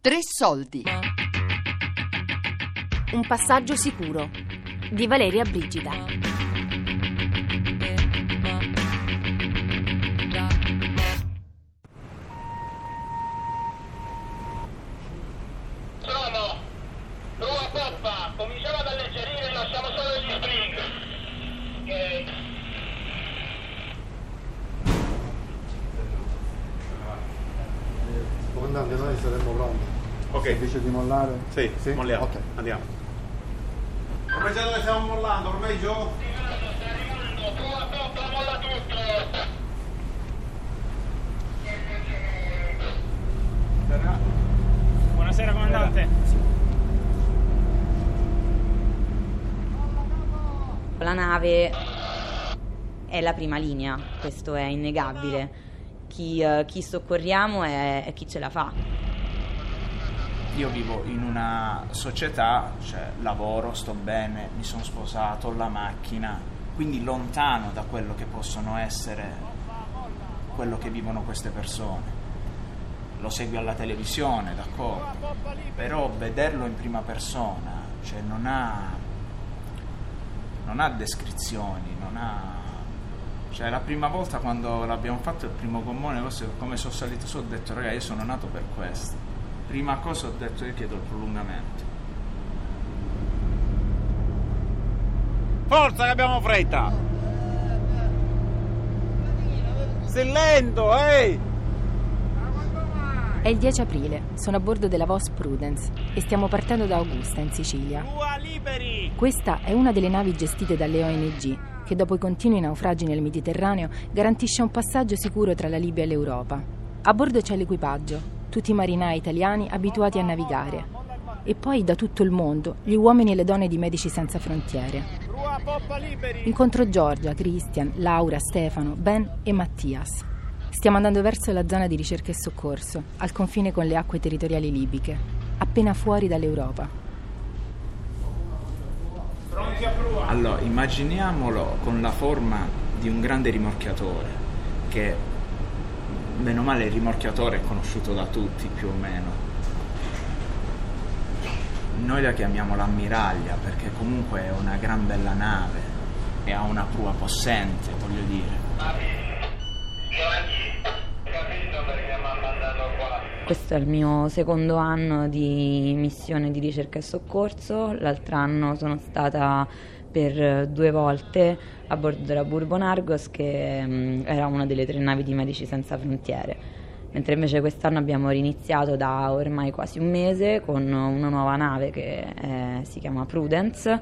Tre soldi. Un passaggio sicuro di Valeria Brigida. Sono Rua Poppa, cominciamo ad alleggerire, lasciamo solo gli spring. Ok. Comandante, noi saremmo pronti. Ok. Dice di mollare? Sì, molliamo. Ok. Andiamo. Come già dove stiamo mollando? Ormai giù? Rua Poppa, molla tutto. Buonasera comandante. La nave è la prima linea, questo è innegabile. Chi, eh, chi soccorriamo è, è chi ce la fa. Io vivo in una società, cioè lavoro, sto bene, mi sono sposato, ho la macchina, quindi lontano da quello che possono essere quello che vivono queste persone. Lo segui alla televisione, d'accordo, però vederlo in prima persona, cioè non ha, non ha descrizioni, non ha... Cioè la prima volta quando l'abbiamo fatto il primo gommone, come sono salito su ho detto raga io sono nato per questo. Prima cosa ho detto io chiedo il prolungamento. Forza che abbiamo fretta! Sei lento, ehi! È il 10 aprile, sono a bordo della Vos Prudence e stiamo partendo da Augusta, in Sicilia. Tua liberi! Questa è una delle navi gestite dalle ONG che dopo i continui naufragi nel Mediterraneo garantisce un passaggio sicuro tra la Libia e l'Europa. A bordo c'è l'equipaggio, tutti i marinai italiani abituati a navigare. E poi da tutto il mondo gli uomini e le donne di Medici Senza Frontiere. Incontro Giorgia, Christian, Laura, Stefano, Ben e Mattias. Stiamo andando verso la zona di ricerca e soccorso, al confine con le acque territoriali libiche, appena fuori dall'Europa. Allora, immaginiamolo con la forma di un grande rimorchiatore, che meno male il rimorchiatore è conosciuto da tutti più o meno. Noi la chiamiamo l'ammiraglia perché comunque è una gran bella nave e ha una prua possente, voglio dire. Questo è il mio secondo anno di missione di ricerca e soccorso. L'altro anno sono stata per eh, due volte a bordo della Bourbon Argos, che mm, era una delle tre navi di Medici Senza Frontiere. Mentre invece quest'anno abbiamo riniziato da ormai quasi un mese con una nuova nave che eh, si chiama Prudence,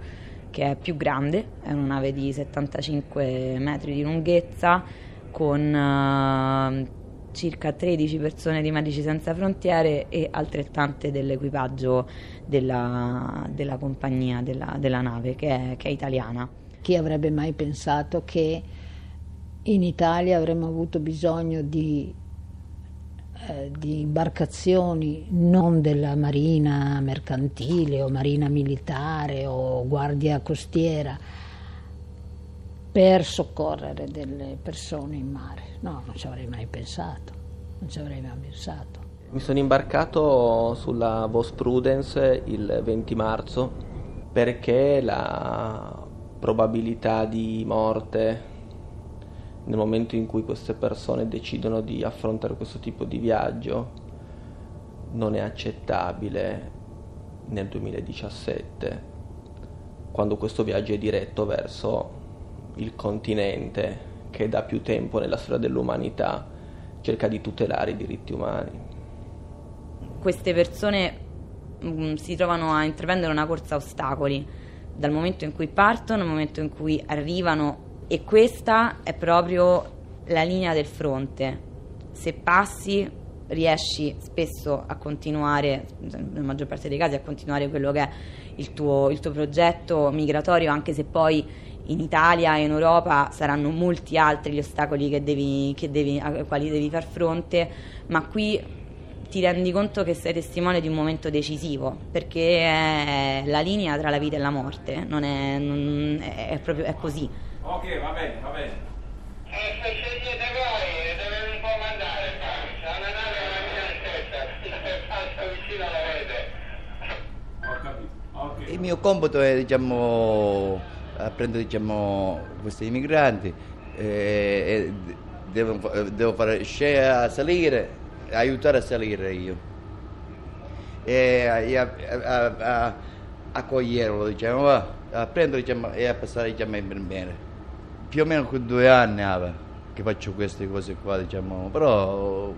che è più grande, è una nave di 75 metri di lunghezza con eh, circa 13 persone di Medici Senza Frontiere e altrettante dell'equipaggio della, della compagnia della, della nave che è, che è italiana. Chi avrebbe mai pensato che in Italia avremmo avuto bisogno di, eh, di imbarcazioni non della marina mercantile o marina militare o guardia costiera per soccorrere delle persone in mare? No, non ci avrei mai pensato, non ci avrei mai pensato. Mi sono imbarcato sulla Vos Prudence il 20 marzo perché la probabilità di morte nel momento in cui queste persone decidono di affrontare questo tipo di viaggio non è accettabile nel 2017 quando questo viaggio è diretto verso il continente che da più tempo nella storia dell'umanità cerca di tutelare i diritti umani. Queste persone mm, si trovano a intraprendere una corsa a ostacoli dal momento in cui partono al momento in cui arrivano e questa è proprio la linea del fronte. Se passi riesci spesso a continuare, nella maggior parte dei casi, a continuare quello che è il tuo, il tuo progetto migratorio, anche se poi in Italia e in Europa saranno molti altri gli ostacoli che devi, che devi, ai quali devi far fronte, ma qui ti rendi conto che sei testimone di un momento decisivo, perché è la linea tra la vita e la morte, non è, non- è- è proprio è così. Ok, va bene, va bene. E Il mio compito è diciamo, prendere diciamo, questi immigranti e, e devo, devo fare scia salire, aiutare a salire io e a, a, a, accoglierlo diciamo, a prendere diciamo, e a passare diciamo, in infermiere. Più o meno con due anni ah, che faccio queste cose qua, diciamo, però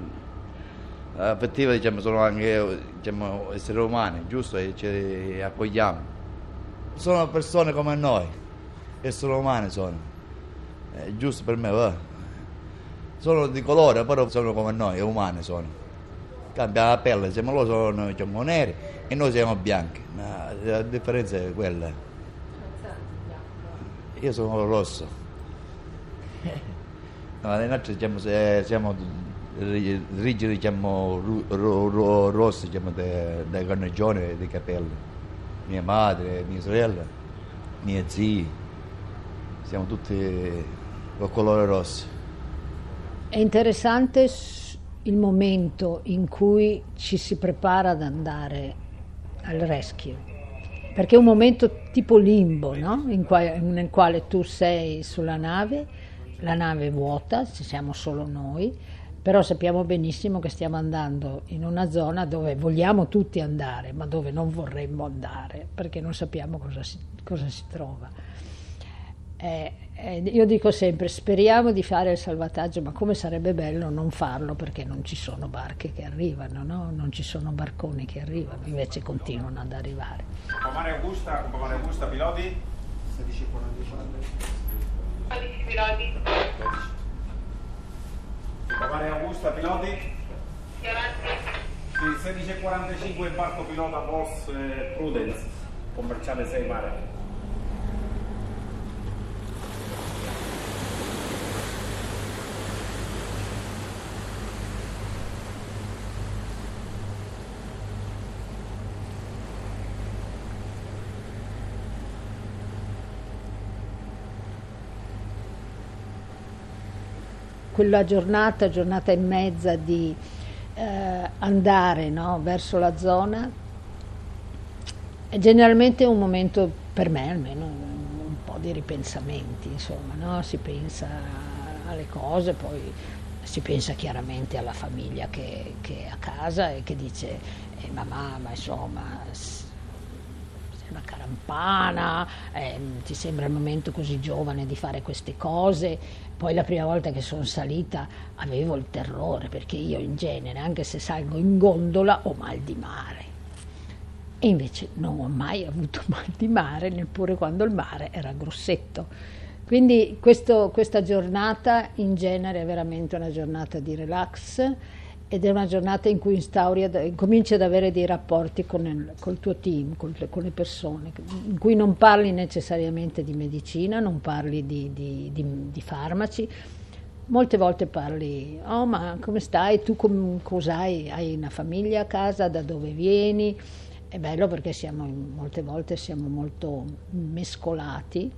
effettivamente diciamo, sono anche diciamo, esseri umani, giusto? E ci accogliamo. Sono persone come noi, esseri umani sono. È giusto per me, va. Sono di colore, però sono come noi, umani sono. Cambia la pelle, siamo loro sono diciamo, neri e noi siamo bianchi, ma la differenza è quella. Io sono rosso. No, le nostre diciamo, siamo rigidi diciamo, ro, ro, rossi diciamo, dai carnagioni dei capelli. Mia madre, mia sorella, mia zii, siamo tutti con colore rosso. È interessante il momento in cui ci si prepara ad andare al rescue, perché è un momento tipo limbo, no? qua- nel quale tu sei sulla nave, la nave è vuota, ci siamo solo noi, però sappiamo benissimo che stiamo andando in una zona dove vogliamo tutti andare, ma dove non vorremmo andare, perché non sappiamo cosa si, cosa si trova. Eh, eh, io dico sempre, speriamo di fare il salvataggio, ma come sarebbe bello non farlo perché non ci sono barche che arrivano, no? non ci sono barconi che arrivano, invece continuano ad arrivare. Compagnia Augusta, Compagnia Augusta, piloti? 1644. 12 piloti. Compagnia Augusta, piloti? Grazie. Sì, 1645 il barco pilota Voss eh, Prudence, commerciale 6 mare. Quella giornata, giornata e mezza di eh, andare no, verso la zona, è generalmente un momento, per me almeno, un po' di ripensamenti, insomma, no? si pensa alle cose, poi si pensa chiaramente alla famiglia che, che è a casa e che dice, eh, mamma, ma insomma, sei una carampana, eh, ti sembra il momento così giovane di fare queste cose, poi la prima volta che sono salita avevo il terrore perché io in genere, anche se salgo in gondola, ho mal di mare. E invece non ho mai avuto mal di mare, neppure quando il mare era grossetto. Quindi questo, questa giornata in genere è veramente una giornata di relax ed è una giornata in cui instauri, cominci ad avere dei rapporti con il, col tuo team, con con le, persone, in cui non parli necessariamente di medicina, non parli di, di, di, di farmaci, molte volte parli, oh ma come stai, tu com, cos'hai, hai una famiglia a casa, da dove vieni? È bello perché siamo, molte volte siamo molto mescolati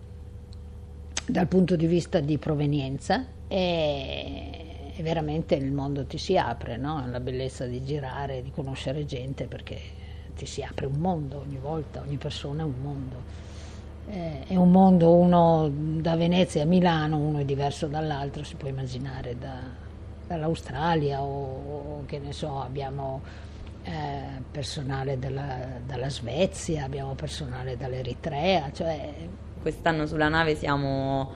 dal punto di vista di provenienza e e veramente il mondo ti si apre, no? la bellezza di girare, di conoscere gente perché ti si apre un mondo ogni volta, ogni persona è un mondo. Eh, è un mondo, uno da Venezia a Milano, uno è diverso dall'altro, si può immaginare da, dall'Australia o, o, che ne so, abbiamo eh, personale dalla, dalla Svezia, abbiamo personale dall'Eritrea. Cioè... Quest'anno sulla nave siamo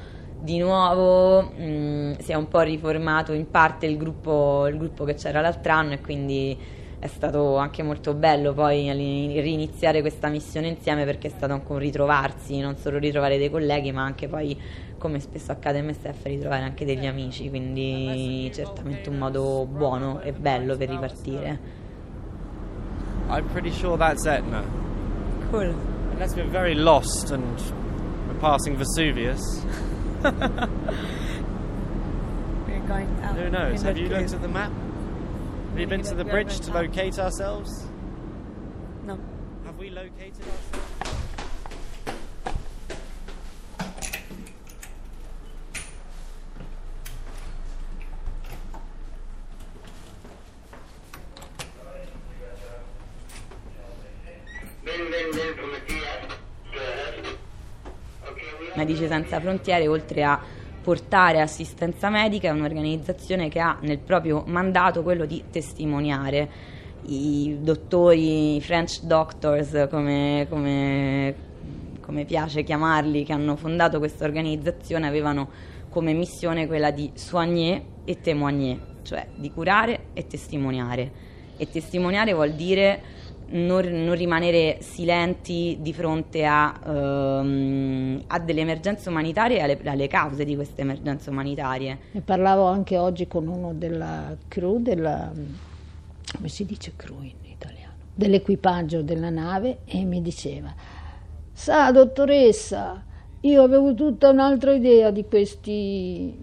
di nuovo mh, mm, si è un po' riformato in parte il gruppo, il gruppo che c'era l'altro anno e quindi è stato anche molto bello poi riniziare questa missione insieme perché è stato anche un ritrovarsi, non solo ritrovare dei colleghi ma anche poi come spesso accade a Steph ritrovare anche degli amici, quindi certamente un modo buono e bello per ripartire. I'm pretty sure that's Etna. Cool. Unless we're very lost and we're passing Vesuvius. We're going out. Who knows? Have you looked at the map? Have you been to the bridge to locate ourselves? No. Have we located ourselves? Medici Senza Frontiere, oltre a portare assistenza medica, è un'organizzazione che ha nel proprio mandato quello di testimoniare i dottori, i French doctors, come, come, come piace chiamarli, che hanno fondato questa organizzazione, avevano come missione quella di soigner e témoigner, cioè di curare e testimoniare. E testimoniare vuol dire non, non rimanere silenti di fronte a, ehm, a delle emergenze umanitarie e alle, alle, cause di queste emergenze umanitarie. Ne parlavo anche oggi con uno della crew, della, come si dice crew in italiano, dell'equipaggio della nave e mi diceva, sa dottoressa, io avevo tutta un'altra idea di questi,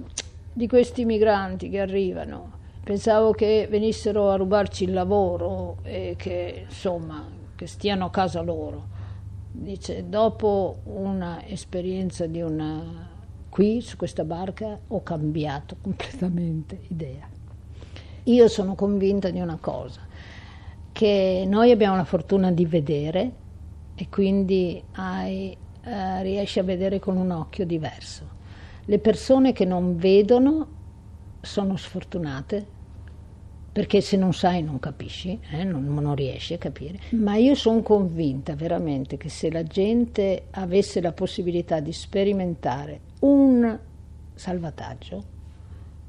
di questi migranti che arrivano. Pensavo che venissero a rubarci il lavoro e che insomma che stiano a casa loro. Dice, dopo una esperienza di una qui su questa barca ho cambiato completamente idea. Io sono convinta di una cosa, che noi abbiamo la fortuna di vedere e quindi hai eh, riesci a vedere con un occhio diverso. Le persone che non vedono sono sfortunate perché se non sai non capisci, eh, non, non, riesci a capire. Ma io sono convinta veramente che se la gente avesse la possibilità di sperimentare un salvataggio,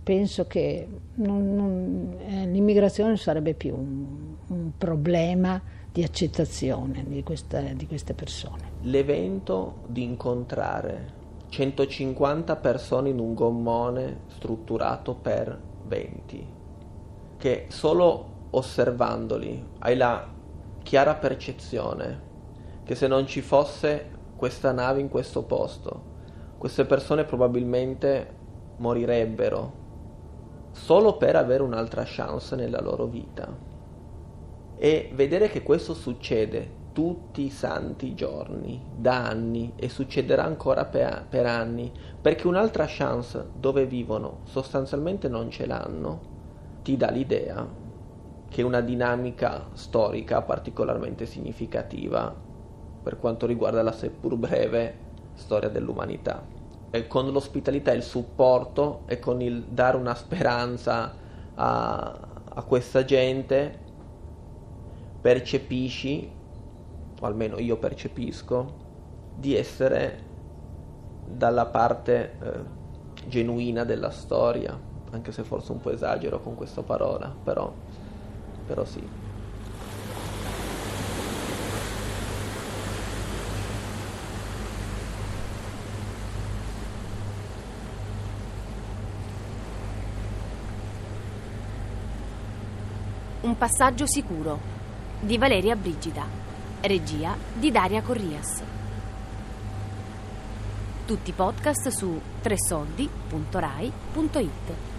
penso che non, non, eh, l'immigrazione sarebbe più un, un problema di accettazione di, questa, di queste persone. L'evento di incontrare 150 persone in un gommone strutturato per 20, che solo osservandoli hai la chiara percezione che se non ci fosse questa nave in questo posto, queste persone probabilmente morirebbero solo per avere un'altra chance nella loro vita. E vedere che questo succede tutti i santi giorni, da anni, e succederà ancora per, per, anni, perché un'altra chance dove vivono sostanzialmente non ce l'hanno, ti dà l'idea che una dinamica storica particolarmente significativa per quanto riguarda la seppur breve storia dell'umanità. E con l'ospitalità e il supporto e con il dare una speranza a, a questa gente percepisci, o almeno io percepisco, di essere dalla parte eh, genuina della storia, anche se forse un po' esagero con questa parola, però, però sì. Un passaggio sicuro di Valeria Brigida, regia di Daria Corrias. Tutti i podcast su tresoldi.rai.it.